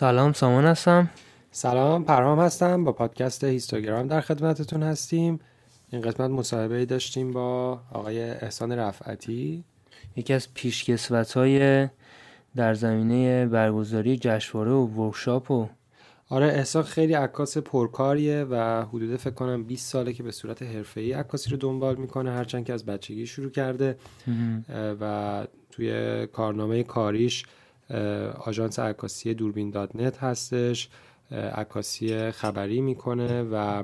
سلام سامان هستم. سلام پرهام هستم. با پادکست هیستوگرام در خدمتتون هستیم. این قسمت مصاحبه ای داشتیم با آقای احسان رفعتی. یکی از پیشکسوت های در زمینه برگزاری جشنواره و ورکشاپ و آره احسان خیلی عکاس پرکاریه و حدود فکر کنم 20 ساله که به صورت حرفه‌ای عکاسی رو دنبال می‌کنه هرچند که از بچگی شروع کرده. و توی کارنامه کاریش آژانس عکاسی دوربین دات نت هستش عکاسی خبری می‌کنه و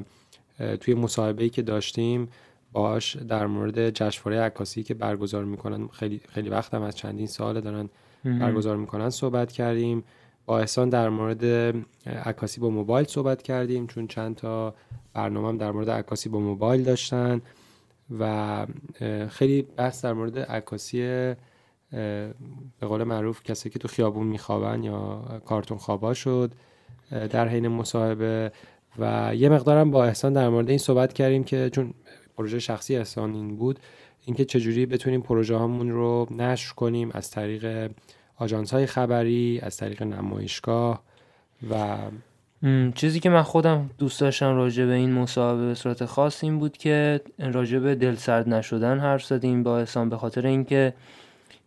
توی مصاحبه که داشتیم باش در مورد جشنواره عکاسی که برگزار می‌کنن خیلی خیلی وقت هم از چندین سال دارن برگزار می‌کنن صحبت کردیم. با احسان در مورد عکاسی با موبایل صحبت کردیم چون چند تا برنامه هم در مورد عکاسی با موبایل داشتن و خیلی بحث در مورد عکاسی به قول معروف کسی که تو خیابون میخوابن یا کارتون خوابا شد در حین مصاحبه و یه مقدارم با احسان در مورد این صحبت کردیم که چون پروژه شخصی احسان این بود اینکه چجوری بتونیم پروژه هامون رو نشر کنیم از طریق آژانس های خبری از طریق نمایشگاه و چیزی که من خودم دوست داشتم راجع به این مصاحبه به صورت خاص این بود که راجع به دل سرد نشدن حرف زدیم با احسان به خاطر اینکه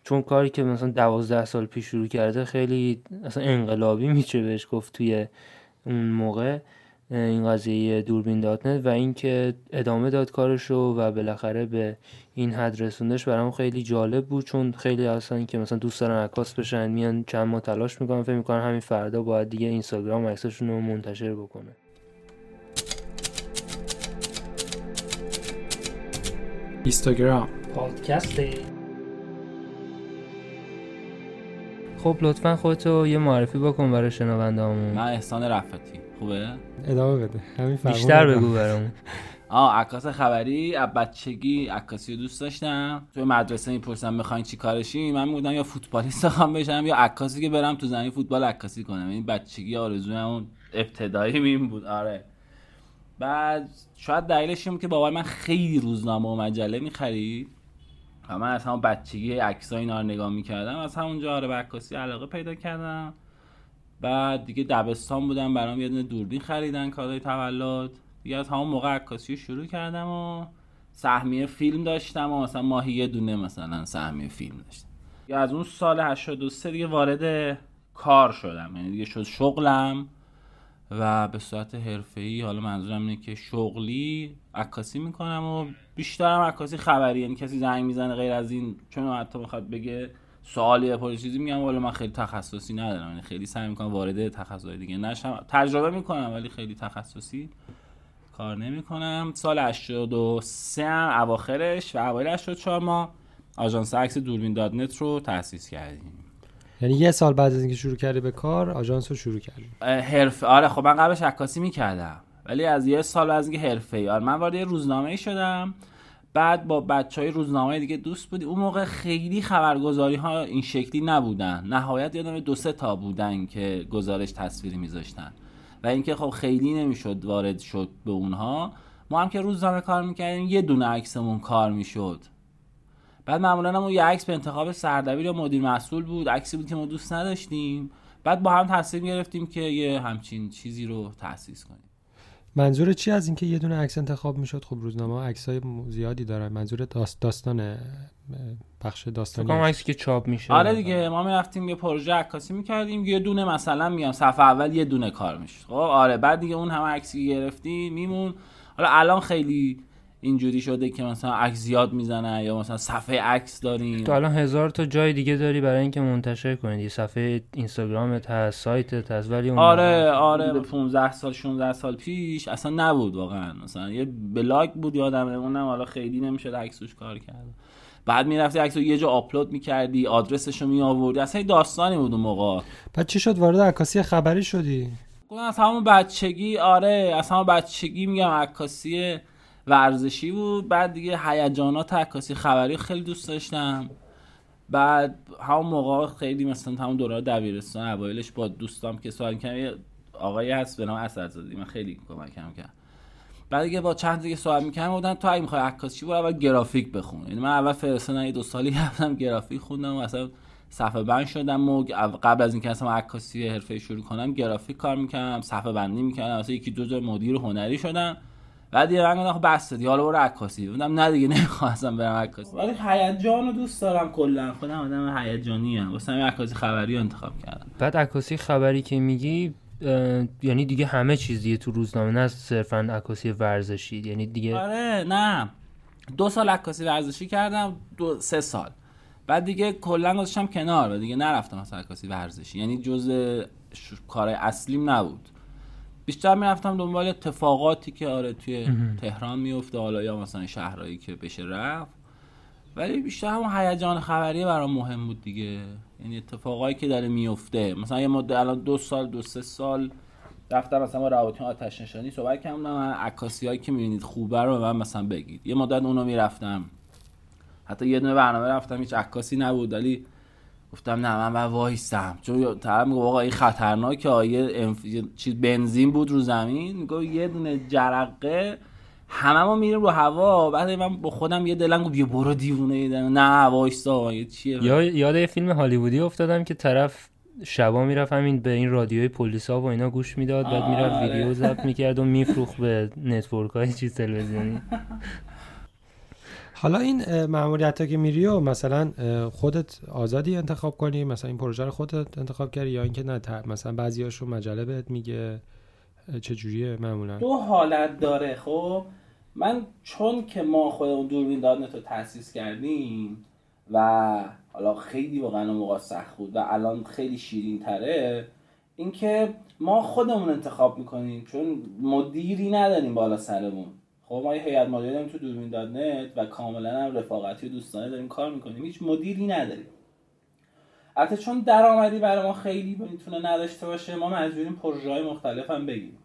چون کاری که مثلا دوازده سال پیش شروع کرده خیلی اصلا انقلابی میشه بهش گفت توی اون موقع این قضیه دوربین دات نت و اینکه ادامه داد کارشو و بالاخره به این حد رسوندش برام خیلی جالب بود. چون خیلی اصلا که مثلا دوست دارن عکاس بشن میان چند ما تلاش می‌کنن فکر می‌کنن همین فردا باید دیگه اینستاگرام عکساشون رو منتشر بکنه. اینستاگرام. پادکست خب لطفا خودتو یه معرفی بکن برای شنونده همون من احسان رفتی. خوبه؟ ادامه بده. همین بیشتر بگو برامون. آه عکاس خبری از بچگی عکاسی رو دوست داشتم. توی مدرسه می‌پرسم می‌خواین چی کارشی؟ من می‌گفتم یا فوتبالیست خواهم بشم یا عکاسی که برم تو زمین فوتبال عکاسی کنم. این بچگی آرزوی اون ابتدایی میم بود. آره. بعد شاید دلیلش این که بابا من خیلی روزنامه و مجله می‌خرید. و من از همون بچگی عکسای اینا رو نگاه می‌کردم. از همونجا آره به عکاسی علاقه پیدا کردم. بعد دیگه دبستان بودم برام یه دونه دوربین خریدن کادوی تولد. دیگه از همون موقع عکاسی شروع کردم و سهمیه فیلم داشتم و مثلا ماهی یه دونه مثلا سهمیه فیلم داشتم. یا از اون سال 83 دیگه وارد کار شدم. یعنی دیگه شد شغلم و به صورت حرفه‌ای حالا منظورم اینه که شغلی عکاسی می‌کنم و بیشترم عکاسی خبری یعنی کسی زنگ می‌زنه غیر از این چون حتی می‌خواد بگه سوالی پول چیزی میگم ولی من خیلی تخصصی ندارم یعنی خیلی سعی می‌کنم وارد تخصصی دیگه نشم. تجربه می‌کنم ولی خیلی تخصصی کار نمی‌کنم. سال 83 هم اواخرش و اوایل 84 ما آژانس عکس دوربین دات نت رو تأسیس کردیم. یعنی یه سال بعد از اینکه شروع کردی به کار آژانس رو شروع کردی. حرف آره خب من قبلش عکاسی می‌کردم. ولی از یه سال از اینکه حرفه آره من وارد روزنامه شدم. بعد با بچه های روزنامه دیگه دوست بودی. اون موقع خیلی خبرگزاری ها این شکلی نبودن. نهایت یادم دو سه تا بودن که گزارش تصویری میذاشتن. و اینکه خب خیلی نمی‌شد وارد شد به اونها. ما هم که روزنامه کار می‌کردیم یه دونه عکسمون کار می‌شد. بعد معمولا هم یه عکس به انتخاب سردبیر یا مدیر مسئول بود. عکسی بود که ما دوست نداشتیم. بعد با هم تصمیم گرفتیم که یه همچین چیزی رو تأسیس کنیم. منظور چی از اینکه یه دونه عکس انتخاب می‌شد؟ خب روزنامه عکسای زیادی داره. منظور داست داستان بخش داستانی. فکر عکسی که چاپ میشه. آره دیگه ما می‌رفتیم یه پروژه عکاسی می‌کردیم. یه دونه مثلا میام صفحه اول یه دونه کار می‌شد. خب آره بعد دیگه اون همه عکسی گرفتی میمون. حالا الان خیلی اینجوری شده که مثلا عکس زیاد می‌زنن یا مثلا صفحه عکس داریم. تو الان هزار تا جای دیگه داری برای اینکه منتشر کنید یه صفحه اینستاگرامت هست سایتت هست ولی اون آره آره 15 سال 16 سال پیش اصلا نبود واقعا. مثلا یه بلاگ بود یادم اونم حالا خیلی نمی‌شد عکسش کار کرد. بعد می‌رفتی عکس رو یه جا آپلود می‌کردی آدرسش رو می آوردی اصلا داستانی بود اون موقع. بعد چی شد؟ وارد عکاسی خبری شدی؟ از همون بچگی آره از همون بچگی میگم عکاسی ورزشی بود. بعد دیگه هیجانات عکاسی خبری خیلی دوست داشتم. بعد همون موقع خیلی مثلا همون دوره دبیرستان اوایلش با دوستام که سوال کردم آقایی هست به نام اسدزاده من خیلی کمکم کرد. بعد دیگه با چند دیگه سوال می‌کردم بودن تو اگه می‌خوای عکاسی برو اول گرافیک بخون. یعنی من اول فرستادن یه دو سالی رفتم گرافیک خوندم و اصلا صفحه بند شدم و قبل از اینکه اصلا عکاسی حرفه شروع کنم گرافیک کار می‌کردم صفحه بندی می‌کردم اصلا یکی دو جا مدیر هنری شدم. بعد یه رنگ خب بس دیگه حالا برو عکاسی. بودم نه دیگه نمی‌خواستم برم عکاسی. ولی هیجان رو دوست دارم کلا. خودم آدم هیجانی ام واسه همین عکاسی خبری رو انتخاب کردم. بعد عکاسی خبری که میگی یعنی دیگه همه چیز دیگه تو روزنامه نه صرفا عکاسی ورزشی. یعنی دیگه آره نه. دو سال عکاسی ورزشی کردم دو سه سال. بعد دیگه کلا گذاشتم کنار. و دیگه نرفتم مثلا عکاسی ورزشی. یعنی جزء کار اصلیم نبود. بیشتر می‌رفتم دنبال اتفاقاتی که آره توی تهران میفته حالا یا مثلا شهرهایی که بشه رفت. ولی بیشتر همون هیجان خبری برام مهم بود دیگه. یعنی اتفاقایی که داره میفته مثلا یه مدت الان دو سال دو سه سال رفتم مثلا با آتش نشانی صحبت کردم. عکاسی هایی که می‌بینید خوبه رو به من مثلا بگید. یه مدت اونو می‌رفتم. حتی یه دونه برنامه رفتم هیچ عکاسی نبود. ولی گفتم نه من باید وایستم چون طرف میگه آقا این خطرناکه آیه انف... چیز بنزین بود رو زمین. میگه یه دونه جرقه همه ما میریم رو هوا. بعد من با خودم یه دلم گفت بیا برو دیوونه نه وایستا. یه چیه؟ یا یاد یه فیلم هالیوودی افتادم که طرف شبا می‌رفت همین به این رادیوی پلیس ها و اینا گوش می‌داد. بعد می‌رفت آره. ویدیو ضبط می‌کرد و میفروخت به network های چیز تلویزیونی. حالا این ماموریت که میری و مثلا خودت آزادی انتخاب کنی مثلا این پروژه رو خودت انتخاب کردی یا اینکه نه مثلا بعضیاشو مجله بهت میگه چه جوریه معمولا؟ دو حالت داره. خب من چون که ما خودمون دوربین دادنت رو تاسیس کردیم و حالا خیلی واقعا موقع سخت بود و الان خیلی شیرین تره اینکه ما خودمون انتخاب می‌کنیم چون مدیری نداریم بالا سرمون. خب ما یه هیئت مدیره داریم تو دوربین دات نت و کاملا هم رفاقتی و دوستانه داریم کار می‌کنیم. هیچ مدیری نداریم. البته چون درآمدی برای ما خیلی می‌تونه نداشته باشه ما مجبوریم پروژه های مختلف هم بگیریم.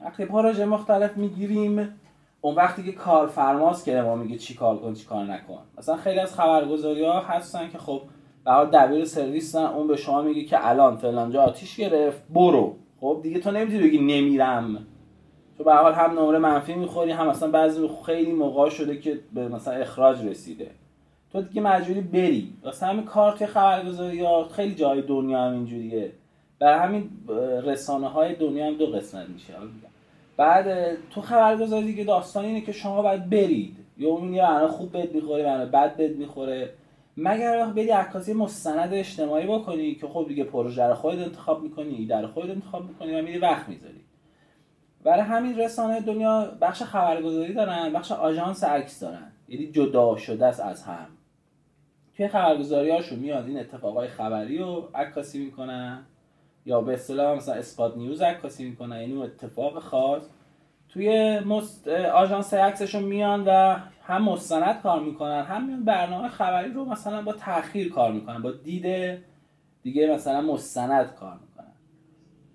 وقتی پروژه مختلف می‌گیریم اون وقتی که کارفرماست که ما میگه چی کار کن چی کار نکن. مثلا خیلی از خبرگزاری ها هستن که خب برای دبیر سرویس اون به شما میگه که الان فلانجا آتیش گرفت برو. خب دیگه تو نمی‌تونی بگی نمیرم. تو به حال هم نمره منفی می‌خوری هم مثلا بعضی خیلی موقع شده که به مثلا اخراج رسیده. تو دیگه مجبوری بری. واسه همین کار توی خبرگزاری یا خیلی جای دنیا هم اینجوریه. برای همین رسانه های دنیا هم دو قسمت میشه. بعد تو خبرگزاری دیگه داستان اینه که شما باید برید. یا اون یه خوب بد می‌خوره یا بد بد می‌خوره. مگر بری عکاسی مستند اجتماعی بکنی که خب دیگه پروژه رو خودت انتخاب می‌کنی ایده رو خودت انتخاب می‌کنی و میری وقت می‌ذاری. برای همین رسانه دنیا بخش خبرگزاری دارن بخش آژانس عکس دارن. یعنی جدا شده است از هم. توی خبرگزاری هاشون میاد این اتفاقای خبری رو عکاسی می‌کنن یا به اصطلاح مثلا اسپات نیوز عکاسی می‌کنن یعنی اتفاق خاص. توی مست... آژانس عکسشون میان و هم مستند کار می‌کنن هم میان برنامه خبری رو مثلا با تاخیر کار می‌کنن با دید دیگه مثلا مستند کار می‌کنن.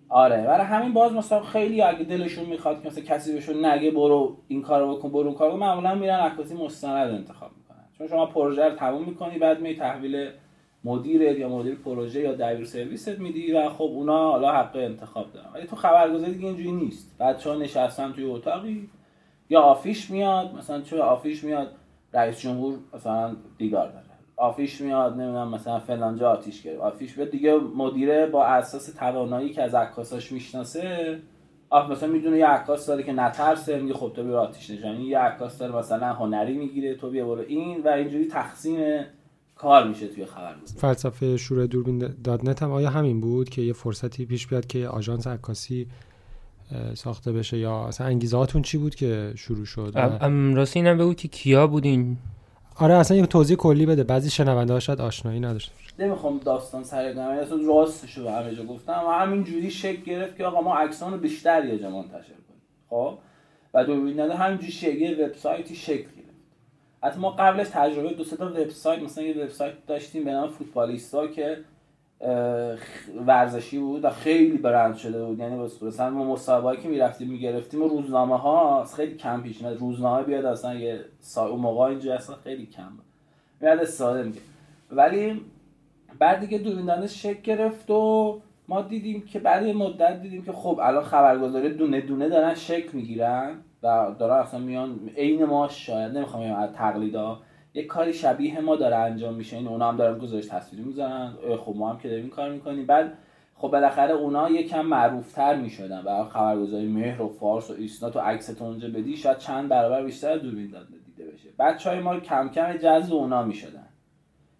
آره برای همین باز مثلا خیلی اگه دلشون می‌خواد که مثلا کسی بهشون نگه برو این کارو بکن برو کارو معمولا میرن عکاسی مستند انتخاب می‌کنن. چون شما پروژه رو تموم می‌کنی بعد می تحویل مدیر یا مدیر پروژه یا دبیر سرویست میدی و خب اونا حالا حق انتخاب دارن. ولی تو خبرگزاری دیگه اینجوری نیست. بچه‌ها نشستن توی اتاقی یا آفیش میاد مثلا چه آفیش میاد رئیس جمهور مثلا دیدار داره. آفیش میاد نمی‌دونم مثلا فلانجا آتیش گرفت. آفیش به دیگه مدیره با اساس توانایی که از عکاساش می‌شناسه آف مثلا می‌دونه یه عکاس داره که نترسه میگه خب تو بیا آتیش نشانی. یه عکاس داره مثلا هنری می‌گیره تو بیا برو این و اینجوری تقسیم کار میشه توی خبرگزاری فلسفه شروع دوربین dot net هم آیا همین بود که یه فرصتی پیش بیاد که آژانس عکاسی ساخته بشه یا اصلا انگیزه چی بود که شروع شد؟ ام راستی اینم بگو که کیا بودین؟ آره اصلا یه توضیح کلی بده. بعضی شنونده ها شاید آشنایی نداشته نمی‌خوام داستان سرگرم اصلا راستشو به همه جا گفتم. و همین جوری شکل گرفت که آقا ما عکسامون رو بیشتر یه جا منتشر کنیم. خب؟ و دوربین همین همینجوری شکل وبسایتی شکل حتی ما قبلش تجربه دو تا وبسایت مثلا یه وبسایت داشتیم به نام فوتبالیستا که ورزشی بود و خیلی برند شده بود. یعنی مثلا ما مسابقه که می‌رفتیم می‌گرفتیم و روزنامه ها خیلی کم پیش میاد روزنامه بیاد اصلا یه سا... اون موقع اینجا اصلا خیلی کم بود. میاد استفاده میگه. ولی بعد دیگه دوربین شکل گرفت و ما دیدیم که بعد یه مدت دیدیم که خب الان خبرگزاری دونه دونه دارن شکل می‌گیرن و دارن اصلا میان عین ما شاید نمی‌خوام از تقلیدا یه کاری شبیه ما داره انجام میشه. این اونا هم دارن گزارش تصویری می‌ذارن. خب ما هم که داریم کار می‌کنیم. بعد خب بالاخره اونا یکم معروفتر می‌شدن و خبرگزاری مهر و فارس و ایسنا تو عکستون اونجا بدی شاید چند برابر بیشتر دوربین دیده بشه. بچه های ما کم کم جذب اونا می‌شدن.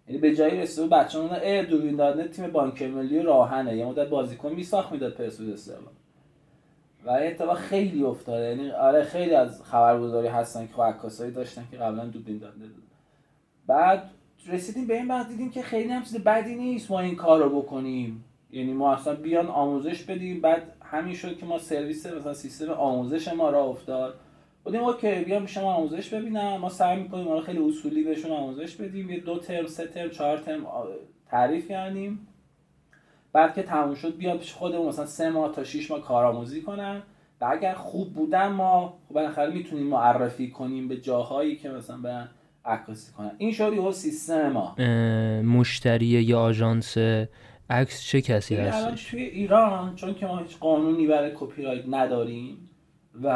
یعنی به جایی رسید بچه اونا ای دوربین داده تیم بانک ملی راهنه. یه مدت بازیکن میساخت می‌داد پرسپولیس استقلال. و اتفاق خیلی افتاده. یعنی آره خیلی از خبرگزاری هستن که خب عکاسایی داشتن که قبلا دوربین داده بعد رسیدیم به این بعد دیدیم که خیلی هم چیز بدی نیست ما این کار رو بکنیم. یعنی ما اصلا بیان آموزش بدیم بعد همین شد که ما سرویس مثلا سیستم آموزش ما را افتاد. بودیم اوکی بیان پیش آموزش ببینم. ما سعی می‌کنیم ما خیلی اصولی بهشون آموزش بدیم. یه دو ترم سه ترم چهار ترم تعریف کردیم. بعد که تموم شد بیان پیش خودمون مثلا سه ماه تا 6 ماه کارآموزی کنن. و اگر خوب بودن ما خب بالاخره می‌تونیم معرفی کنیم به جاهایی که مثلا برن عکاسی کنن. این شد یه سیستم ما. مشتری یا آژانس عکس چه کسی هستش؟ توی ایران چون که ما هیچ قانونی برای کپی رایت نداریم و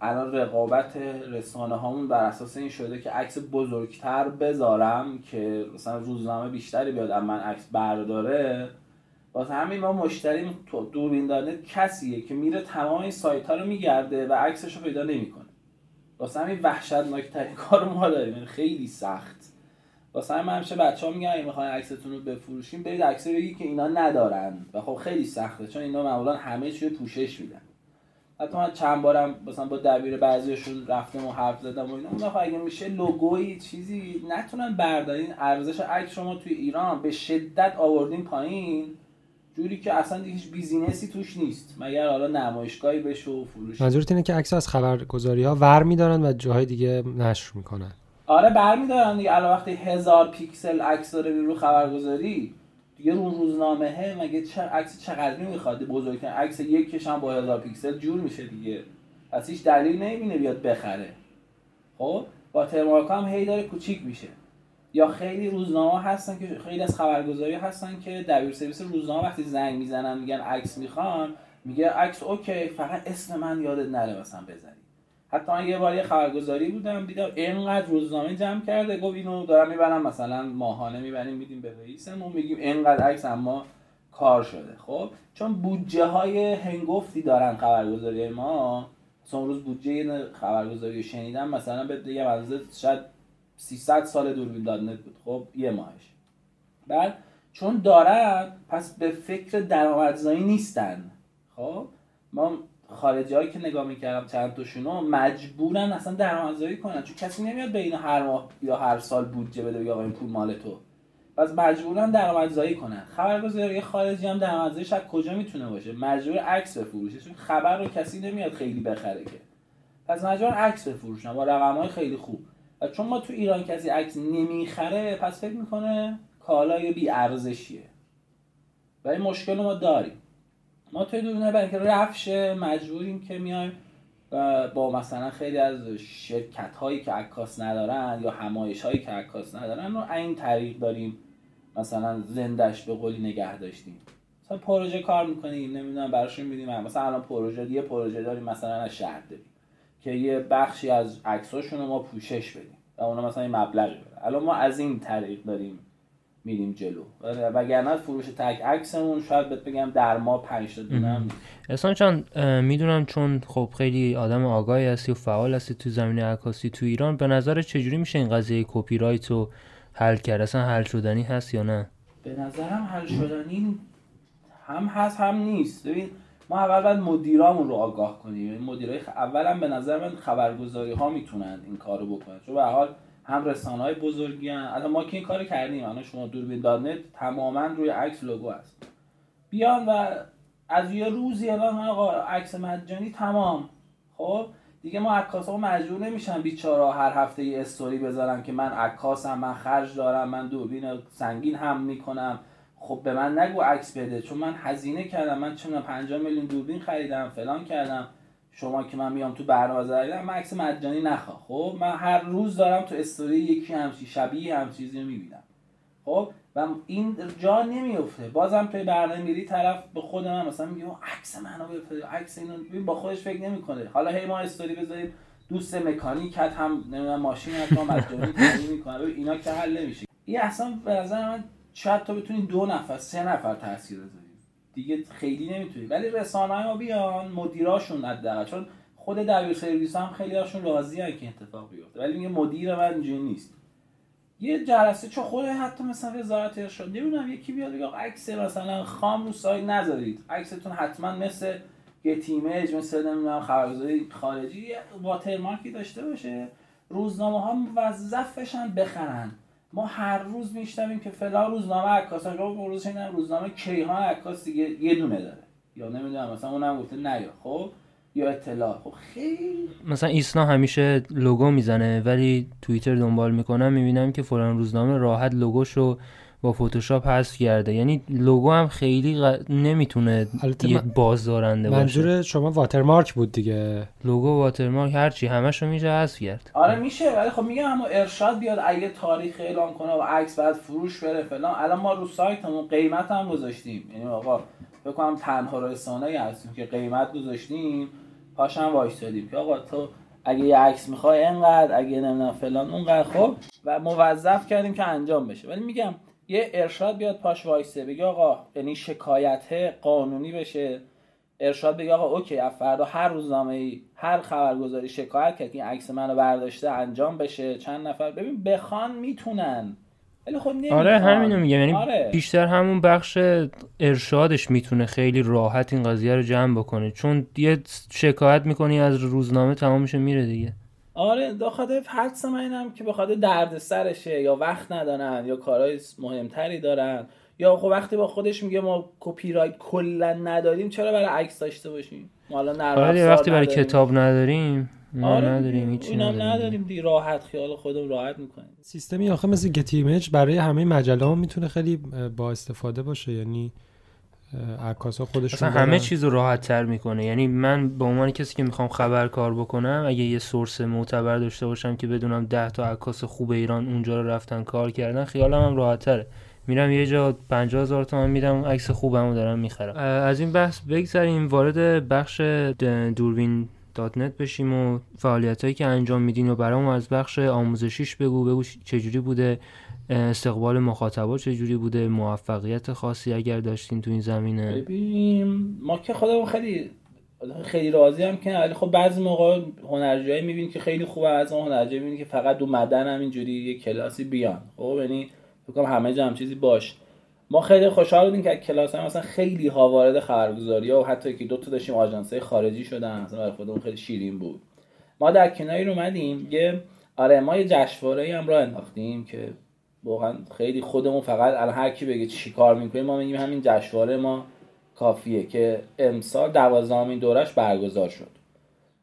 الان رقابت رسانه هامون بر اساس این شده که عکس بزرگتر بذارم که مثلا روزنامه بیشتری بیاد من عکس برداره. واسه همین ما مشتری دوربین داده کسیه که میره تمام این سایت ها رو میگرده و عکسش رو پیدا نمی‌کنه. واسه همین وحشتناکترین کار ما داریم یعنی خیلی سخت. واسه همین همیشه بچه ها میگن اگه می‌خواین عکستون رو بفروشیم برید عکس بگید که اینا ندارن. و خب خیلی سخته چون اینا معمولا همه چی پوشش میدن. حتی من چند بارم مثلا با دبیر بعضیشون رفتم و حرف زدم و اینا اون اگه میشه لوگوی چیزی نتونن بردارین. ارزش عکس شما توی ایران به شدت آوردین پایین. جوری که اصلا هیچ business ی توش نیست مگر حالا نمایشگاهی بشه و فروش. منظورت اینه که عکس از خبرگزاری ها ور میدارن و جاهای دیگه نشر می‌کنن؟ آره برمیدارن دیگه. الان وقتی هزار پیکسل عکس داره رو خبرگزاری دیگه رو روزنامه مگه چه عکس چقدر می‌خواد؟ بزرگترین عکس یک هم با هزار پیکسل جور میشه دیگه. پس هیچ دلیل نمی‌بینه بیاد بخره. خب؟ watermark هم هی داره کوچیک میشه. یا خیلی روزنامه هستن که خیلی از خبرگزاری هستن که دبیر سرویس روزنامه وقتی زنگ می‌زنن میگن عکس می‌خوان میگه عکس اوکی فقط اسم من یادت نره مثلا بزنی حتی من یه بار یه خبرگزاری بودم دیدم اینقدر روزنامه جمع کرده گفت اینو دارم می‌برم مثلا ماهانه می‌بریم میدیم به رئیسمون میگیم اینقدر عکس اما کار شده. خب چون بودجه های هنگفتی دارن خبرگزاری ما. مثلا روز بودجه خبرگزاری شنیدم مثلا به منظور شاید 300 سال دوربین دادنت بود. خب یه ماهش. بعد چون دارن پس به فکر درآمدزایی نیستن. خب ما خارجی هایی که نگاه می‌کردم چند تاشونو مجبورن اصلا درآمدزایی کنن. چون کسی نمیاد به این هر ماه یا هر سال بودجه بده بگه آقا این پول مال تو. پس مجبورن درآمدزایی کنن. خبرگزاری خارجی هم درآمدزاییش از کجا می‌تونه باشه؟ مجبور عکس بفروشه. چون خبر رو کسی نمیاد خیلی بخره که. پس مجبور عکس بفروشن. با رقم خیلی خوب. و چون ما تو ایران کسی عکس نمی‌خره پس فکر می‌کنه کالای بی ارزشیه. و این مشکل ما داریم. ما توی دوربین برای اینکه رفش مجبوریم که میایم با مثلا خیلی از شرکت هایی که عکاس ندارن یا همایش هایی که عکاس ندارن رو این طریق داریم مثلا زندش به قولی نگه داشتیم. مثلا پروژه کار می‌کنیم نمی‌دونم براشون میدیم. مثلا الان پروژه یه پروژه داریم مثلا از شهر داریم. که یه بخشی از عکساشون رو ما پوشش بدیم و اونا مثلا این مبلغی بره الان ما از این طریق داریم میریم جلو. وگرنه فروش تک عکسمون شاید بهت بگم در ما 5 تا دونه احسان چون می‌دونم چون خب خیلی آدم آگاهی هستی و فعال هستی تو زمینه عکاسی تو ایران به نظر چجوری میشه این قضیه کپی رایت رو حل کرد؟ اصلا حل شدنی هست یا نه؟ به نظرم حل شدنی هم هست هم نیست. ببین ما اول باید مدیرامون رو آگاه کنیم. مدیرای اولا به نظر من خبرگزاری ها می‌تونن این کارو بکنن. چون به حال هم رسانه های بزرگی. الان ما که این کار کردیم. الان شما دوربین دادنت تماما روی عکس لوگو هست. بیان و از یه روزی الان آقا عکس مجانی تمام. خب؟ دیگه ما ها مجبور نمیشن بیچاره هر هفته یه استوری بذارم که من عکاسم من خرج دارم من دوربین سنگین هم می‌کنم. خب به من نگو عکس بده چون من هزینه کردم من چه 50 میلیون دوربین خریدم فلان کردم. شما که من میام تو برنامه زدم من عکس مجانی نخواه خب من هر روز دارم تو استوری یکی همچی شبیه هم چیزی رو می‌بینم. خب و این جا نمیفته بازم توی برنامه میری طرف به خود من مثلا میگه عکس منو بفرست عکس اینو با خودش فکر نمی‌کنه. حالا هی ما استوری بذاریم دوست مکانیکت هم نمی‌دونم ماشین هم مجانی تعمیر می‌کنه. اینا که حل نمیشه. این اصلا به نظر من شاید تو بتونی دو نفر سه نفر تاثیر بذاری. دیگه خیلی نمی‌تونی. ولی رسانه ها بیان مدیراشون حداقل چون خود دبیر سرویس هم خیلی هاشون راضی که اتفاق بیفته. ولی میگه مدیر من اینجوری نیست. یه جلسه چون خود حتی مثلا وزارت ارشاد نمی‌دونم یکی بیاد بگه عکس مثلا خام رو سایت نذارید. عکستون حتما مثل یه ایمیج مثل نمی‌دونم خبرگزاری خارجی واترمارکی داشته باشه. روزنامه ها موظفشن بخرن. ما هر روز میشتم که فلان روزنامه عکاس رو روز روزنامه کیهان عکاس دیگه یه دونه داره. یا نمی‌دونم مثلا اونم گفته نه خب؟ یا اطلاع. خب خیلی مثلا ایسنا همیشه لوگو می‌زنه ولی توییتر دنبال می‌کنم می‌بینم که فلان روزنامه راحت لوگوشو با فتوشاپ حذف کرده. یعنی لوگو هم خیلی غ... نمی‌تونه یه بازدارنده باشه. منظور شما واترمارک بود دیگه. لوگو واترمارک هرچی همشو میشه حذف کرد. آره میشه. ولی خب میگم اما ارشاد بیاد اگه تاریخ اعلام کنه و عکس بعد فروش بره فلان. الان ما رو سایتمون قیمت هم گذاشتیم. یعنی آقا بکنم تنها رسانه هستیم که قیمت گذاشتیم. پاشم وایسادیم که آقا تو اگه یه عکس می‌خوای انقدر اگه نمی‌دونم فلان اونقدر. خب و موظف کردیم که انجام بشه. ولی میگم یه ارشاد بیاد پاش وایسه بگه آقا یعنی شکایت قانونی بشه. ارشاد بگه آقا اوکی از فردا هر روزنامه ای هر خبرگزاری شکایت کرد که این عکس منو برداشته انجام بشه چند نفر. ببین بخوان می‌تونن. ولی خب آره همینو میگم. یعنی آره. بیشتر همون بخش ارشادش می‌تونه خیلی راحت این قضیه رو جمع بکنه. چون یه شکایت می‌کنی از روزنامه تمامش میره دیگه. آره داخل حدس من اینم که بخاطر درد سرشه یا وقت ندارن یا کارهای مهمتری دارن یا خب وقتی با خودش میگه ما کپی رایت کلا نداریم چرا برای عکس داشته باشیم؟ ما الان آره وقتی برای کتاب نداریم ما آره نداریم هیچ نداریم, نداریم دی راحت خیال خودم راحت می‌کنیم. سیستمی آخه مثل گتی ایمیج برای همه مجله ها می‌تونه خیلی با استفاده باشه یعنی عکاسا خودشون همه چیز رو راحت تر می‌کنه. یعنی من به عنوان کسی که می‌خوام خبر کار بکنم اگه یه سورس معتبر داشته باشم که بدونم ده تا عکاس خوب ایران اونجا رو رفتن کار کردن خیالم هم راحت تره میرم یه جا 50 هزار تومن میدم عکس خوبمو دارم می‌خرم. از این بحث بگذریم. وارد بخش دوربین دات نت بشیم و فعالیت هایی که انجام میدین و برام از بخش آموزشیش بگو بگو چجوری بوده. استقبال مخاطبا چجوری بوده؟ موفقیت خاصی اگر داشتین تو این زمینه؟ ببین ما که خودمون خیلی خیلی راضی هم که ولی خب بعضی موقع هنرجوهایی می‌بینی که خیلی خوبه از اون هنرجوهایی می‌بینی که فقط دو مدن هم اینجوری یه کلاسی بیان. خب یعنی فکر همه جا هم چیزی باش. ما خیلی خوشحال بودیم که کلاس هم مثلا خیلی ها وارد خبرگزاری و حتی که دو تا داشتیم آژانس خارجی شدن مثلا برای خودمون خیلی شیرین بود. ما در کناری رو اومدیم یه آره ما یه جشنواره هم راه انداختیم که واقعا خیلی خودمون فقط الان هر کی بگه چی کار می‌کنیم ما میگیم همین جشنواره ما کافیه که امسال دوازدهمین دورش برگزار شد.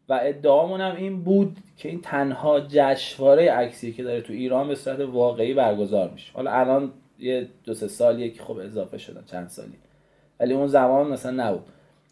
و ادعامون هم این بود که این تنها جشنواره عکسی که داره تو ایران به صورت واقعی برگزار میشه. حالا الان یه دو سه سالیه که خب اضافه شدن چند سالی ولی اون زمان مثلا نبود.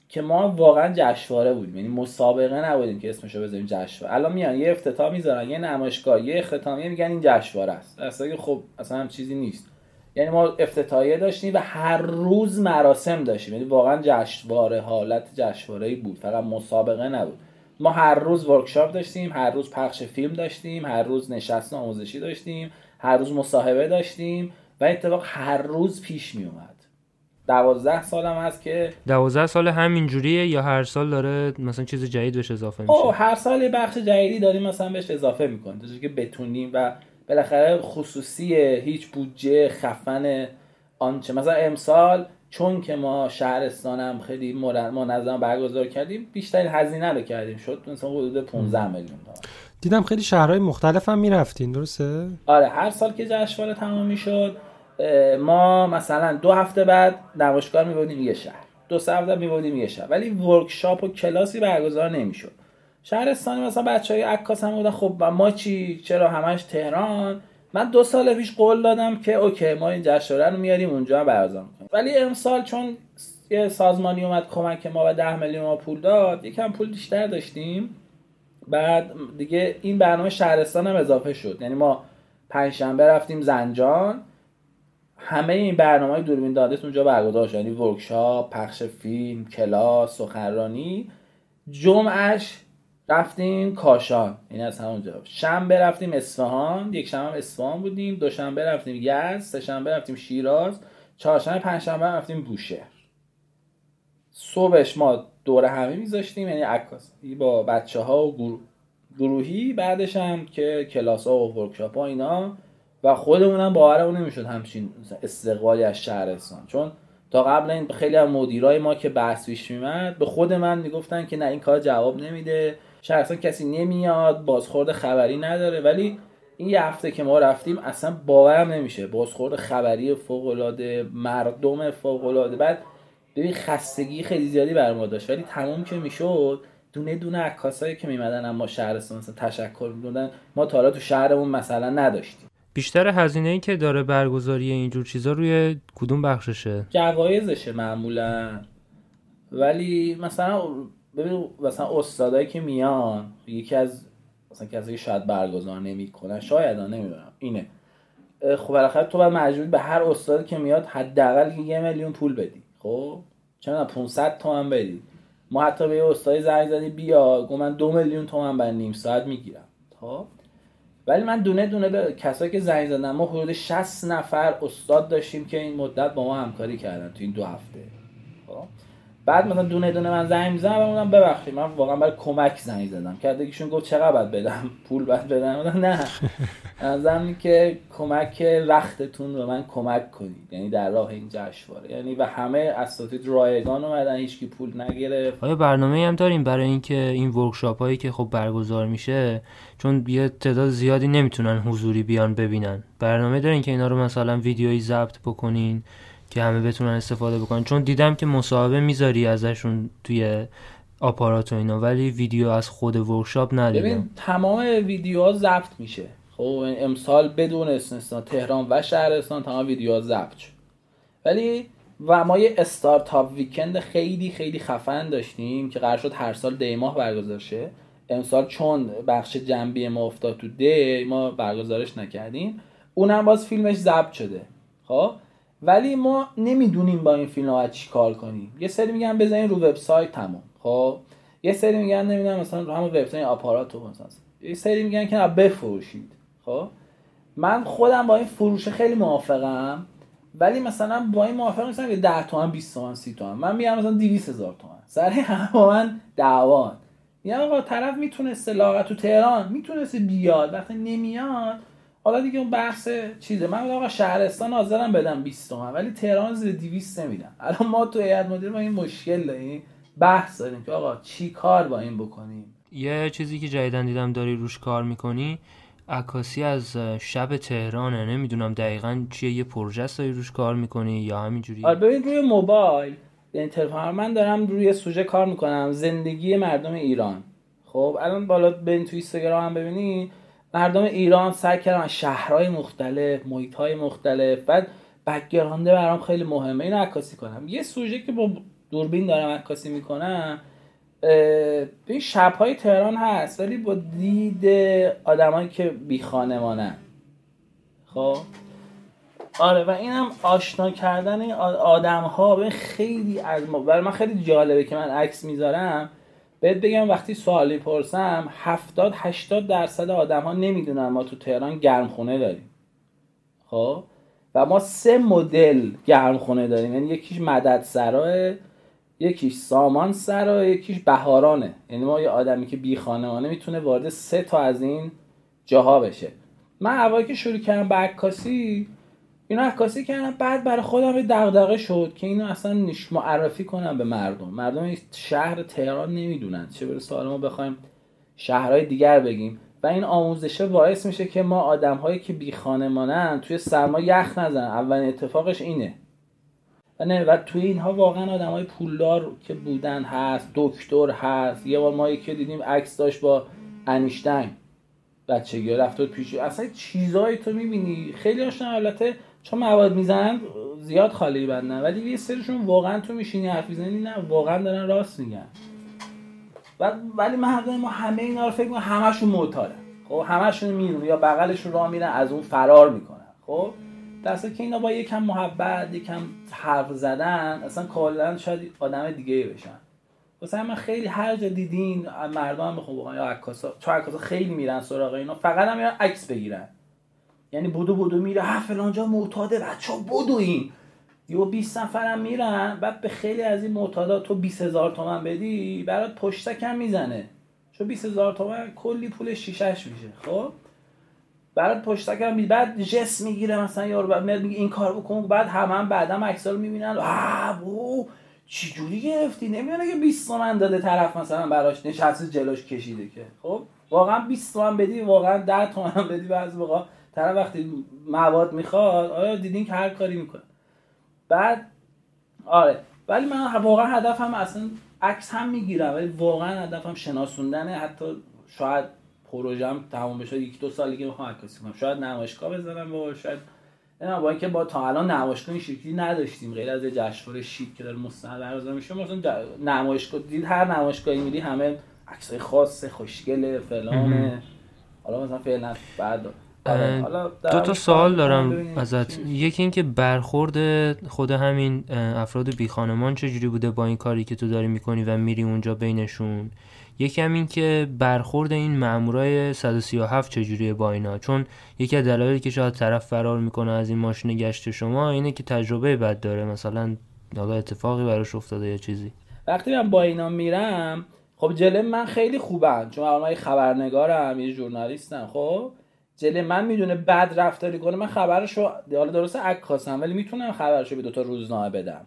که ما واقعا جشنواره بودیم. یعنی مسابقه نبودیم که اسمشو بذاریم جشنواره. الان میان یه افتتاح می‌ذارن یه نمایشگاه یه اختتامیه میگن این جشنواره است. اصلا خب اصلا هم چیزی نیست. یعنی ما افتتاحیه داشتیم و هر روز مراسم داشتیم. یعنی واقعا جشنواره حالت جشنواره بود. فقط مسابقه نبود. ما هر روز ورکشاپ داشتیم هر روز پخش فیلم داشتیم هر روز نشست آموزشی داشتیم هر روز مصاحبه داشتیم و اتفاق هر روز پیش می اومد دوازده سالم هست که دوازده سال همین جوریه یا هر سال داره مثلا چیز جدید بهش اضافه میشه؟ او هر سال یه بخش جدیدی داریم مثلا بهش اضافه می‌کنیم. تا که بتونیم و بالاخره خصوصیه هیچ بودجه خفن آنچه. مثلا امسال چون که ما شهرستانم خیلی منظم برگزار کردیم بیشتر هزینه رو کردیم. شد مثلا حدود 15 میلیون دلار. دیدم خیلی شهرهای مختلف هم می‌رفتین درسته؟ آره هر سال که جشنواره تمام می‌شد ما مثلا دو هفته بعد نمایشگاه میبودیم یه شهر. دو سه هفته میبودیم یه شهر. ولی ورکشاپ و کلاسی برگزار نمی‌شد. شهرستانی مثلا بچه های عکاس هم بودن. خب ما چی؟ چرا همش تهران؟ من دو سال پیش قول دادم که اوکی ما این جشنواره رو میاریم اونجا برگزار می‌کنیم. ولی امسال چون یه سازمانی اومد کمک ما و ده میلیون ما پول داد یکم پول بیشتر داشتیم. بعد دیگه این برنامه شهرستان هم اضافه شد. یعنی ما پنجشنبه رفتیم زنجان. همه این برنامه های دوربین دادت اونجا برگزار شد. یعنی ورکشاپ پخش فیلم کلاس سخنرانی. جمعش رفتیم کاشان. این از همونجا. شنبه رفتیم اصفهان. یک شنبه اصفهان بودیم. دوشنبه رفتیم یزد. سه شنبه رفتیم شیراز. چهارشنبه پنجشنبه رفتیم بوشهر. صبحش ما دور همه میذاشتیم. یعنی عکاس با بچه ها و گروهی. بعدش هم که کلاس ها و ورکشاپ ها اینا. و خودمون هم باورمون نمی‌شد همچین استقبالی از شهرستان. چون تا قبل این خیلی از مدیرای ما که بحث پیش میمد به خود من می‌گفتن که نه این کار جواب نمیده. شهرستان کسی نمیاد بازخورد خبری نداره. ولی این یه هفته که ما رفتیم اصلا باورم نمیشه. بازخورد خبری فوق العاده مردم فوق العاده بعد ببین خستگی خیلی زیادی بر ما داشت. ولی تمام که می‌شد دونه دونه عکاسایی که میمدن اما شهرستان مثلا تشکر می‌دونن ما تا تو شهرمون مثلا نداشتیم. بیشتر هزینه ای که داره برگزاری اینجور چیزا روی کدوم بخششه؟ جوایزشه معمولا. ولی مثلا ببین مثلا استادایی که میان یکی از مثلا که شاید برگزار نمی‌کنن شاید نمی‌دونم اینه. خب بالاخره تو باید مجبور به هر استادی که میاد حداقل یه میلیون پول بدی. خب؟ چرا 500 تومن بدی. ما حتی به یه استادی زنگ زدی بیا گفت من دو میلیون تومن بر نیم ساعت می‌گیرم. خب؟ ولی من دونه دونه به کسایی که زنگ زدن ما حدود 60 نفر استاد داشتیم که این مدت با ما همکاری کردن تو این دو هفته. خب؟ بعد مثلا دونه دونه من زنگ می‌زنم و اونم ببخشید. من واقعا برای کمک زنگ زدم. که یکیشون گفت چقدر باید بدم؟ پول باید بدم؟ نه. نظرم که کمک وقتتون به من کمک کنید. یعنی در راه این جشنواره. یعنی و همه اساتید رایگان اومدن هیچکی پول نگرفت. آیا برنامه هم داریم برای اینکه این ورکشاپ هایی که خب برگزار میشه چون یه تعداد زیادی نمی‌تونن حضوری بیان ببینن؟ برنامه دارین که اینا رو مثلا ویدیویی ضبط بکنین که همه بتونن استفاده بکنن. چون دیدم که مصاحبه می‌ذاری ازشون توی آپارات و اینا ولی ویدیو از خود ورکشاپ ندیدم. ببین تمام ویدیوها ضبط میشه. خب امسال بدون استثنا تهران و شهرستان تمام ویدیوها ضبط شد. ولی و ما یه استارتاپ ویکند خیلی خیلی خفن داشتیم که قرار شد هر سال دی ماه برگزار شه امسال چون بخش جنبی ما افتاد تو دی ما برگزارش نکردیم. اونم باز فیلمش ضبط شده. خب؟ ولی ما نمی‌دونیم با این فیلم ها چی کار کنیم. یه سری میگن بزنین رو وبسایت تمام خب؟ یه سری میگن نمی‌دونم مثلا رو همون وبسایت آپارات مثلا. یه سری میگن که بفروشید. خب؟ من خودم با این فروش خیلی موافقم ولی مثلا با این موافق نیستم که 10 تومن 20 تومن 30 تومن. من میگم مثلا 200 هزار تومن. سر هم با من دعوان. میگم آقا طرف می‌تونسته لاغت تو تهران می‌تونسته بیاد. وقتی نمیاد حالا دیگه اون بحث چیزه. من آقا شهرستان حاضرم بدم 20 تومن. ولی تهران زیر 200 نمیدم الان ما تو هیئت مدیره با این مشکل داریم بحث داریم که آقا چی کار با این بکنیم؟ یه چیزی که جدیدا دیدم داری روش کار می‌کنی عکاسی از شب تهرانه. نمی‌دونم دقیقا چیه یه پروژه داری روش کار می‌کنی یا همینجوری؟ آره ببین روی موبایل یعنی تلفن من دارم روی سوژه کار می‌کنم. زندگی مردم ایران. خب الان بالا ببین تو اینستاگرام هم ببینی مردم ایران سعی کردن شهرهای مختلف محیطهای مختلف. بعد background برام خیلی مهمه. اینو عکاسی کنم. یه سوژه که با دوربین دارم عکاسی می‌کنم این شبهای تهران هست ولی با دید آدمایی که بی خانمانن. خب؟ آره و اینم آشنا کردن این آدم ها خیلی از برای من خیلی جالبه که من عکس می‌ذارم. بهت بگم وقتی سوالی پرسم 70 80 درصد آدم ها نمی‌دونن ما تو تهران گرمخونه داریم. خب؟ و ما سه مدل گرمخونه داریم. یعنی یکیش مدد سراه یکیش سامان سرا یکیش بهارانه. یعنی ما یه آدمی که بی خانمانه می‌تونه وارد سه تا از این جاها بشه. من اوایل که شروع کردم به عکاسی اینو عکاسی کردم بعد برای خودم یه دغدغه شد که اینو اصلا معرفی کنم به مردم. مردم شهر تهران نمی‌دونن. چه برسه حالا ما بخوایم شهرهای دیگر بگیم. و این آموزشه باعث میشه که ما آدمهایی که بی خانمانن توی سرما یخ نزن اولین اتفاقش اینه. و نه و توی اینها واقعا آدم های پولدار که بودن هست دکتر هست. یه بار ما که دیدیم عکس داشت با انیشتین. بچگی رفت پیش. اصلا چیزایی تو می‌بینی. خیلی هاشون البته چون مواد می‌زنن زیاد خالی بندن ولی یه سرشون واقعا تو میشینی حرف می‌زنی نه واقعا دارن راست میگن. ولی من ما همه اینا رو فکر کنم همشون معتادن. خب همشون میرون یا بغلشون راه میرن از اون فرار می‌کنن. خب درسته که اینا با یکم محبت یکم حرف زدن اصلا کلا شاید آدم دیگه بشن. مثلا من خیلی هر جا دیدین مردم هم بخوام یا عکاسا چون عکاسا خیلی میرن سراغ اینا فقط هم میرن عکس بگیرن. یعنی بودو بودو میره ها فلان جا معتاده بچا بدو این یو 20 نفرم میرن بعد به خیلی از این معتادا تو 20000 تومن بدی برات پشتکم می‌زنه. چون 20000 تومن کلی پول شیشش میشه خب؟ برات پشتکم می بعد جس می‌گیره مثلا یارو بعد میگه این کار بکن. بعد همه هم بعدم عکسا می‌بینن. آ بو چی جوری گرفتی؟ نمیونه که 20 تومن داده طرف مثلا براش نشسته جلوش کشیده که. خب؟ واقعا 20 تومن بدی واقعا 10 تومن بدی بعضی موقع طرف وقتی مواد می‌خواد آیا دیدین که هر کاری می‌کنه. بعد آره. ولی من واقعا هدفم اصلا عکس هم می‌گیرم ولی واقعا هدفم شناسوندنه حتی شاید پروژم تمام بشه. یک دو سالی که می‌خوام عکاسی کنم. شاید نمایشگاه بزنم و شاید نه با اینکه با تا الان نمایشگاه شکلی نداشتیم. غیر از جشنواره شیک که داره مستند برگزار میشه مثلا نمایشگاه دید هر نمایشگاهی میری همه عکسای خاص خوشگل فلان حالا مثلا فعلا بعد آره، دو تا سوال دارم ازت. یکی اینکه برخورد خود همین افراد بی خانمان چجوری بوده با این کاری که تو داری می‌کنی و میری اونجا بینشون. یکی هم این که برخورد این مامورای 137 چجوریه با اینا. چون یکی از دلایلی که شاید طرف فرار می‌کنه از این ماشین گشت شما اینه که تجربه بد داره. مثلا حالا اتفاقی براش افتاده یا چیزی. وقتی من با اینا میرم خب جلم من خیلی خوبن. چون من خبرنگارم یه ژورنالیستم خب؟ جله من می‌دونه بد رفتاری کنه من خبرشو حالا درسته عکاسم ولی می‌تونم خبرشو به دوتا روزنامه بدم.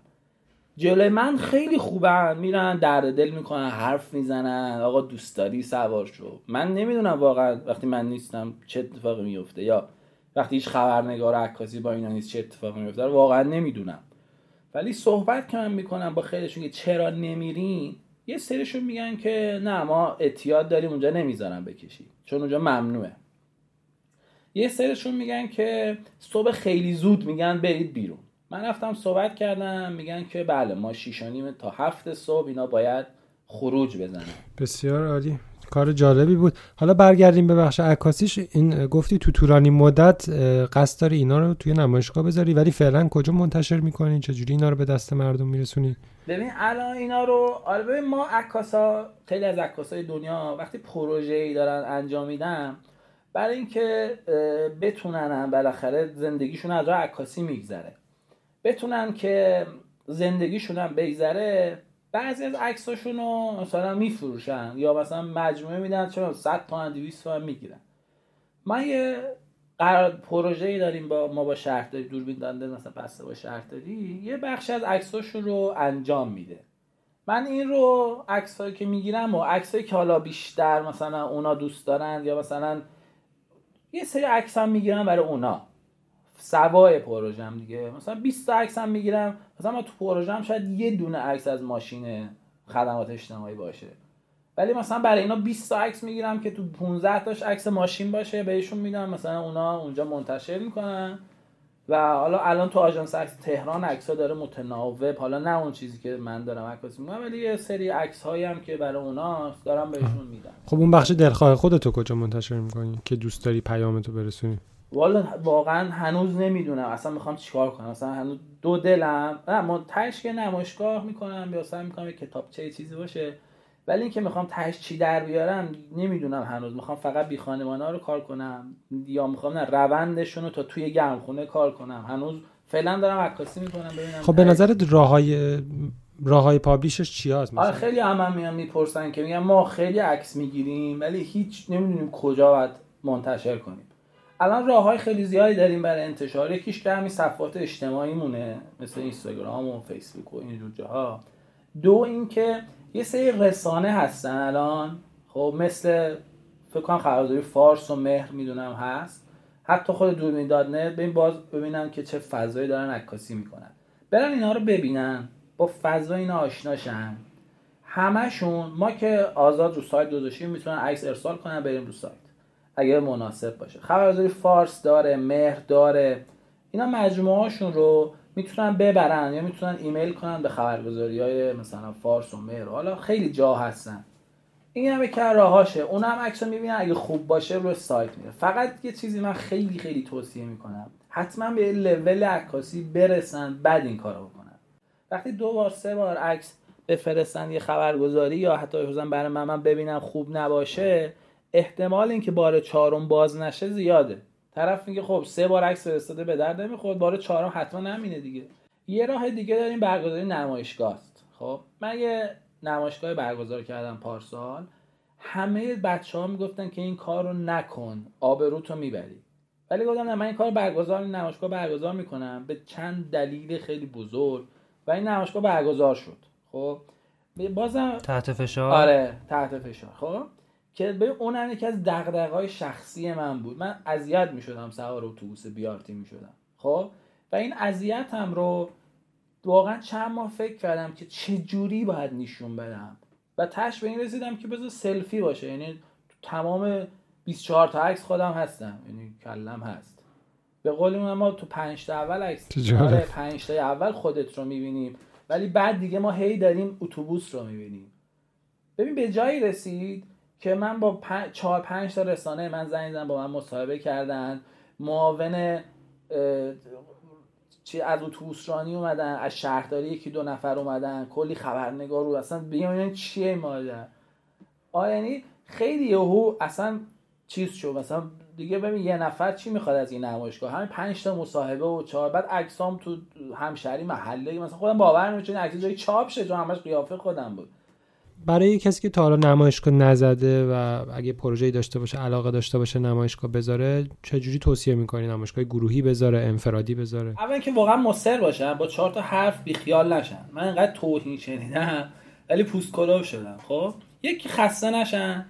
جلوی من خیلی خوبن میرن درد دل می‌کنن حرف می‌زنن آقا دوست داری سوار شو. من نمی‌دونم واقعا وقتی من نیستم چه اتفاقی میفته یا وقتی هیچ خبرنگار عکاسی با اینا نیست چه اتفاقی میفته واقعا نمی‌دونم. ولی صحبت که من می‌کنم با خیلیشون که چرا نمیرین یه سریشون میگن که نه ما اتیاد داریم اونجا نمی‌ذارن بکشی چون اونجا ممنوعه. یه سرشون میگن که صبح خیلی زود میگن برید بیرون. من رفتم صحبت کردم میگن که بله ما شیشانیم تا هفت صبح اینا باید خروج بزنن. بسیار عالی. کار جالبی بود. حالا برگردیم به بخش عکاسیش. این گفتی تو طولانی مدت قصد داری اینا رو توی نمایشگاه بذاری ولی فعلا کجا منتشر می‌کنین چجوری اینا رو به دست مردم میرسونی؟ ببین الان اینا رو آره ببین ما عکاسا خیلی از عکاسای دنیا وقتی پروژه ای دارن انجام میدن برای اینکه بتونن بالاخره زندگیشون از راه عکاسی میگذره. بتونن که زندگیشون هم بگذره بعضی از عکساشون رو مثلا میفروشن یا مثلا مجموعه میدن چرا 100 تا 200 تا می‌گیرن. ما یه قرار پروژه ای داریم با ما با شهرداری دوربین دنده مثلا بسته با شهرداری یه بخش از عکساشون رو انجام میده. من این رو عکسایی که می‌گیرم و عکسایی که حالا بیشتر مثلا اونا دوست دارن یا مثلا یه سری عکس هم می‌گیرم برای اونا. سوای پروژم دیگه. مثلا 20 تا عکس هم می‌گیرم. مثلا ما تو پروژم شاید یه دونه عکس از ماشین خدمات اجتماعی باشه. ولی مثلا برای اینا 20 تا عکس می‌گیرم که تو 15 تاش عکس ماشین باشه بهشون میدم. مثلا اونا اونجا منتشر می‌کنن. و حالا الان تو آژانس عکس تهران عکس ها داره متناوب. حالا نه اون چیزی که من دارم عکاسی می‌کنم ولی یه سری عکس هایی هم که برای اونا دارم بهشون میدم. خب اون بخش دلخواه خودتو کجا منتشر می‌کنی که دوست داری پیامتو برسونی والا واقعا هنوز نمی‌دونم. اصلا می‌خوام چیکار کنم؟ اصلا هنوز دو دلم. نه من که نمایشگاه می‌کنم یا سعی می‌کنم کتاب چه چیزی باشه. ولی اینکه می‌خوام تهش چی در بیارم نمی‌دونم هنوز. می‌خوام فقط بی خانمانه رو کار کنم. یا می‌خوام نه روندشون رو تا توی گرمخونه کار کنم. هنوز فعلا دارم عکاسی می‌کنم ببینم خب به نظرت راههای راههای پابلیشش چی هست آره خیلی هم, هم میان می‌پرسن که میگن ما خیلی عکس می‌گیریم ولی هیچ نمی‌دونیم کجا باید منتشر کنیم. الان راه های خیلی زیادی داریم برای انتشار. یکیش که همین صفحات اجتماعی مونه مثل اینستاگرام و فیسبوک و این جاها. دو اینکه یه سری رسانه هستن الان. خب مثل فکر کنم خبرداری فارس و مهر می‌دونم هست. حتی خود دوربین داد نه ببین باز ببینن که چه فضایی دارن عکاسی می‌کنن. برن اینا رو ببینن. با فضا اینا آشناشن همشون ما که آزاد رو سایت گذاشتیم می‌تونن عکس ارسال کنن بریم رو سایت. اگه مناسب باشه. خبرگزاری فارس داره مهر داره. اینا مجموعهاشون رو می‌تونن ببرن یا می‌تونن ایمیل کنن به خبرگزاری های مثلا فارس و مهر حالا خیلی جا هستن. این هم که راهاشه. اون هم عکس می‌بینن اگه خوب باشه روی سایت میره. فقط یه چیزی من خیلی خیلی توصیه می‌کنم. حتما به لول عکاسی برسن بعد این کارو بکنن. وقتی دو بار سه بار عکس بفرستن یه خبرگزاری یا حتی بفرستن برای من من ببینم خوب نباشه احتمال اینکه بار چهارم باز نشه زیاده. طرف میگه خب سه بار عکس فرستاده به درد نمی‌خورد. بار چهارم حتما نمینه دیگه. یه راه دیگه داریم برگزاری نمایشگاه است. خب من یه نمایشگاه برگزار کردم پارسال. همه بچه ها می‌گفتن که این کار رو نکن آبروتو می‌بری. ولی گفتم نه من این کار برگزار این نمایشگاه برگزار می‌کنم. به چند دلیل خیلی بزرگ. و این نمایشگاه برگزار شد. خب بازم تحت فشار؟ آره تحت فشار. خب که به اونم یکی از دغدغه‌های شخصی من بود. من اذیت می‌شدم سوار اتوبوس بیارتی می‌شدم. خب؟ و این اذیتم رو واقعا چند ماه فکر کردم که چه جوری باید نشون بدم. و تش به این رسیدم که بذار سلفی باشه. یعنی تمام 24 تا عکس خودم هستم. یعنی کلم هست. به قول ما تو 5 تا اول عکس آره 5 تا اول خودت رو می‌بینیم. ولی بعد دیگه ما هی داریم اتوبوس رو می‌بینیم. ببین به جایی رسید که من با چهار پنج تا رسانه من زنگ زدم با من مصاحبه کردن. معاون چی از اتوبوسرانی اومدن از شهرداری یکی دو نفر اومدن. کلی خبرنگار رو اصلا بیان چیه مادر؟ آ یعنی خیلی یهو اصلا چیز شد. مثلا دیگه ببین یه نفر چی می‌خواد از این نمایشگاه؟ همین پنج تا مصاحبه و چهار. بعد عکسام تو همشهری محله. مثلا خودم باور نمیشه عکس جای چاپ شه همش قیافه خودم بود. برای کسی که تا حالا نمایشگاه نزده و اگه پروژه‌ای داشته باشه علاقه داشته باشه نمایشگاه بذاره چجوری توصیه می‌کنی نمایشگاه گروهی بذاره انفرادی بذاره؟ اول که واقعا مصر باشن با چهار تا حرف بیخیال نشن من انقدر توهین شنیدم ولی پوست کلوف شدم. خب؟ یکی خسته نشن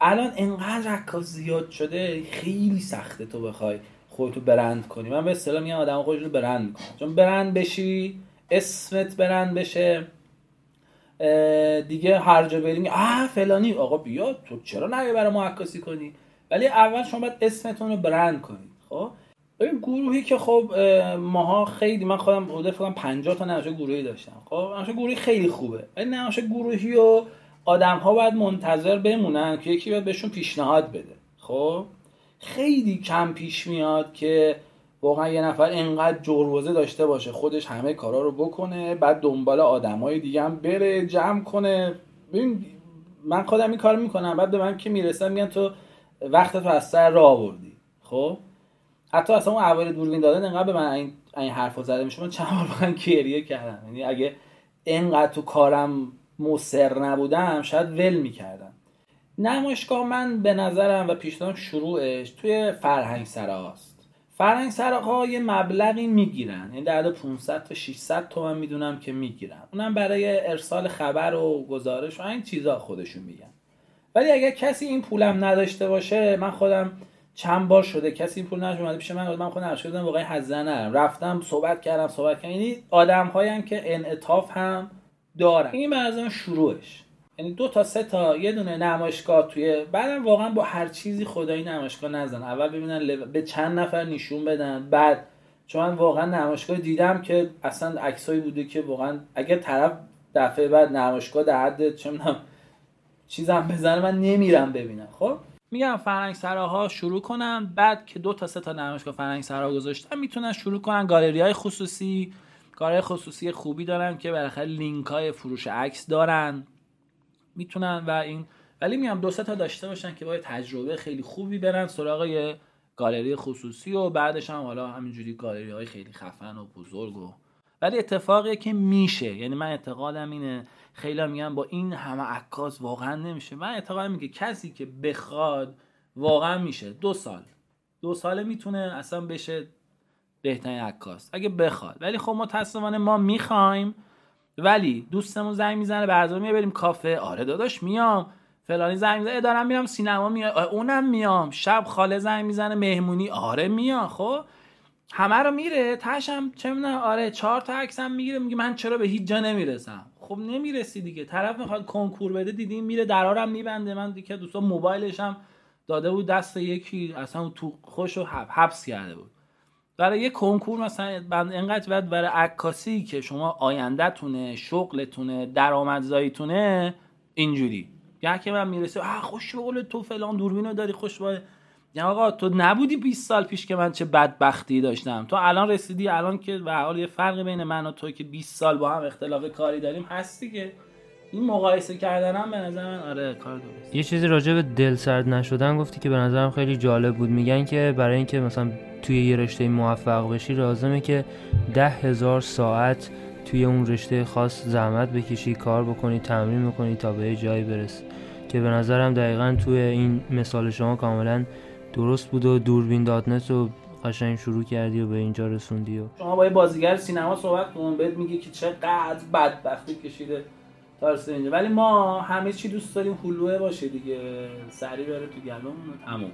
الان انقدر رکاز زیاد شده خیلی سخته تو بخوای خودتو برند کنی. من به اصطلاح میگم آدم خودش برند می‌کنه چون برند بشی اسمت برند بشه. دیگه هر جا بریم آ فلانی. آقا بیا تو چرا نمیای برای ما عکاسی کنی؟ ولی اول شما باید اسمتون رو برند کنید خب؟ ببین گروهی که خب ماها خیلی من خودم بوده فکر 50 تا نمایش گروهی داشتم خب؟ نمایش گروهی خیلی خوبه. ولی نمایش گروهی و آدم ها باید منتظر بمونن که یکی باید بهشون پیشنهاد بده خب؟ خیلی کم پیش میاد که واقعا یه نفر انقدر جروزه داشته باشه خودش همه کارا رو بکنه بعد دنبال آدمای دیگه هم بره جمع کنه. ببین من خودم این کار می‌کنم بعد به من که می‌رسم میگن تو وقت تو از سر راه آوردی. خب؟ حتی اصلا اون اول دوربین دادن انقدر به من این, این حرفا زده میشه. من چند بار من گریه کردم. یعنی اگه انقدر تو کارم مصر نبودم شاید ول می‌کردم. نمایشگاه من به نظرم و پیشنهادم شروعش توی فرهنگ سراست فرهنگ سراها یه مبلغی می‌گیرن. یعنی در 500 تا 600 تومن می‌دونم که می‌گیرن. اونم برای ارسال خبر و گزارش و این چیزا خودشون میگن. ولی اگر کسی این پولم نداشته باشه من خودم چند بار شده کسی این پول نداشته اومده پیش من من خودم شدم واقعا حزن نرم رفتم صحبت کردم صحبت کردم. یعنی آدم هم که انعطاف هم دارن. این به شروعش. یعنی دو تا سه تا یه دونه نمایشگاه توی بعدم واقعا با هر چیزی خدایی نمایشگاه نزن. اول ببینن به چند نفر نشون بدن بعد چون من واقعا نمایشگاه دیدم که اصلا عکسایی بوده که واقعا اگر طرف دفعه بعد نمایشگاه در حد چه می‌دونم چیزم بزنه من نمیرم ببینم. خب؟ میگم فرنگ سراها شروع کنم بعد که دو تا سه تا نمایشگاه فرنگ سرا گذاشتم می‌تونن شروع کنن. گالری های خصوصی گالری خصوصی خوبی دارن که بالاخره لینک های فروش عکس دارن. می‌تونن و این ولی میام دو تا داشته باشن که با تجربه خیلی خوبی برن سراغ گالری خصوصی و بعدش هم حالا همینجوری گالری های خیلی خفن و بزرگ و ولی اتفاقی که میشه. یعنی من اعتقادم اینه. خیلی میگن با این همه عکاس واقعا نمیشه. من اعتقادم اینه که کسی که بخواد واقعا میشه. دو سال. دو ساله می‌تونه اصلا بشه بهترین عکاس. اگه بخواد. ولی خب متاسفانه ما می‌خوایم ولی دوستمون زنگ می‌زنه برنامه بریم کافه. آره داداش میام. فلانی زنگ می‌زنه دارم میرم سینما میام. اونم میام. شب خاله زنگ می‌زنه مهمونی. آره میام خب. همه رو میره تاشم چه می‌دونم آره چهار تا عکسم می‌گیره میگه من چرا به هیچ جا نمی‌رسم؟ خب نمی‌رسی دیگه. طرف می‌خواد کنکور بده دیدیم میره درارم میبنده. من دیگه دوستا موبایلش هم داده بود دست یکی اصلا تو خوش و حبس کرده بود. برای یه کنکور مثلا انقدر باید برای عکاسی که شما آیندهتونه شغلتونه درآمدزاییتونه اینجوری. یا که من می‌رسه آ خوش شغل تو فلان دوربینو داری خوش باید میگم آقا تو نبودی 20 سال پیش که من چه بدبختی داشتم. تو الان رسیدی الان که به حال یه فرقی بین من و تو که 20 سال با هم اختلاف کاری داریم هستی که. این مقایسه کردن هم به نظر من آره کار درست یه چیزی راجع به دل سرد نشدن گفتی که به نظرم خیلی جالب بود. میگن که برای اینکه مثلا توی یه رشته موفق بشی لازمه که ده هزار ساعت توی اون رشته خاص زحمت بکشی کار بکنی تمرین بکنی تا به جایی برسی. که به نظرم دقیقا توی این مثال شما کاملا درست بود و دوربین دادنت رو قشنگ شروع کردی و به اینجا رسوندی و شما با یه بازیگر سینما صحبت کن بهت میگه که چقدر بدبختی کشیده. تا اینجا ولی ما همه چی دوست داریم هلوه باشه دیگه. سری بره تو گلومون. تموم.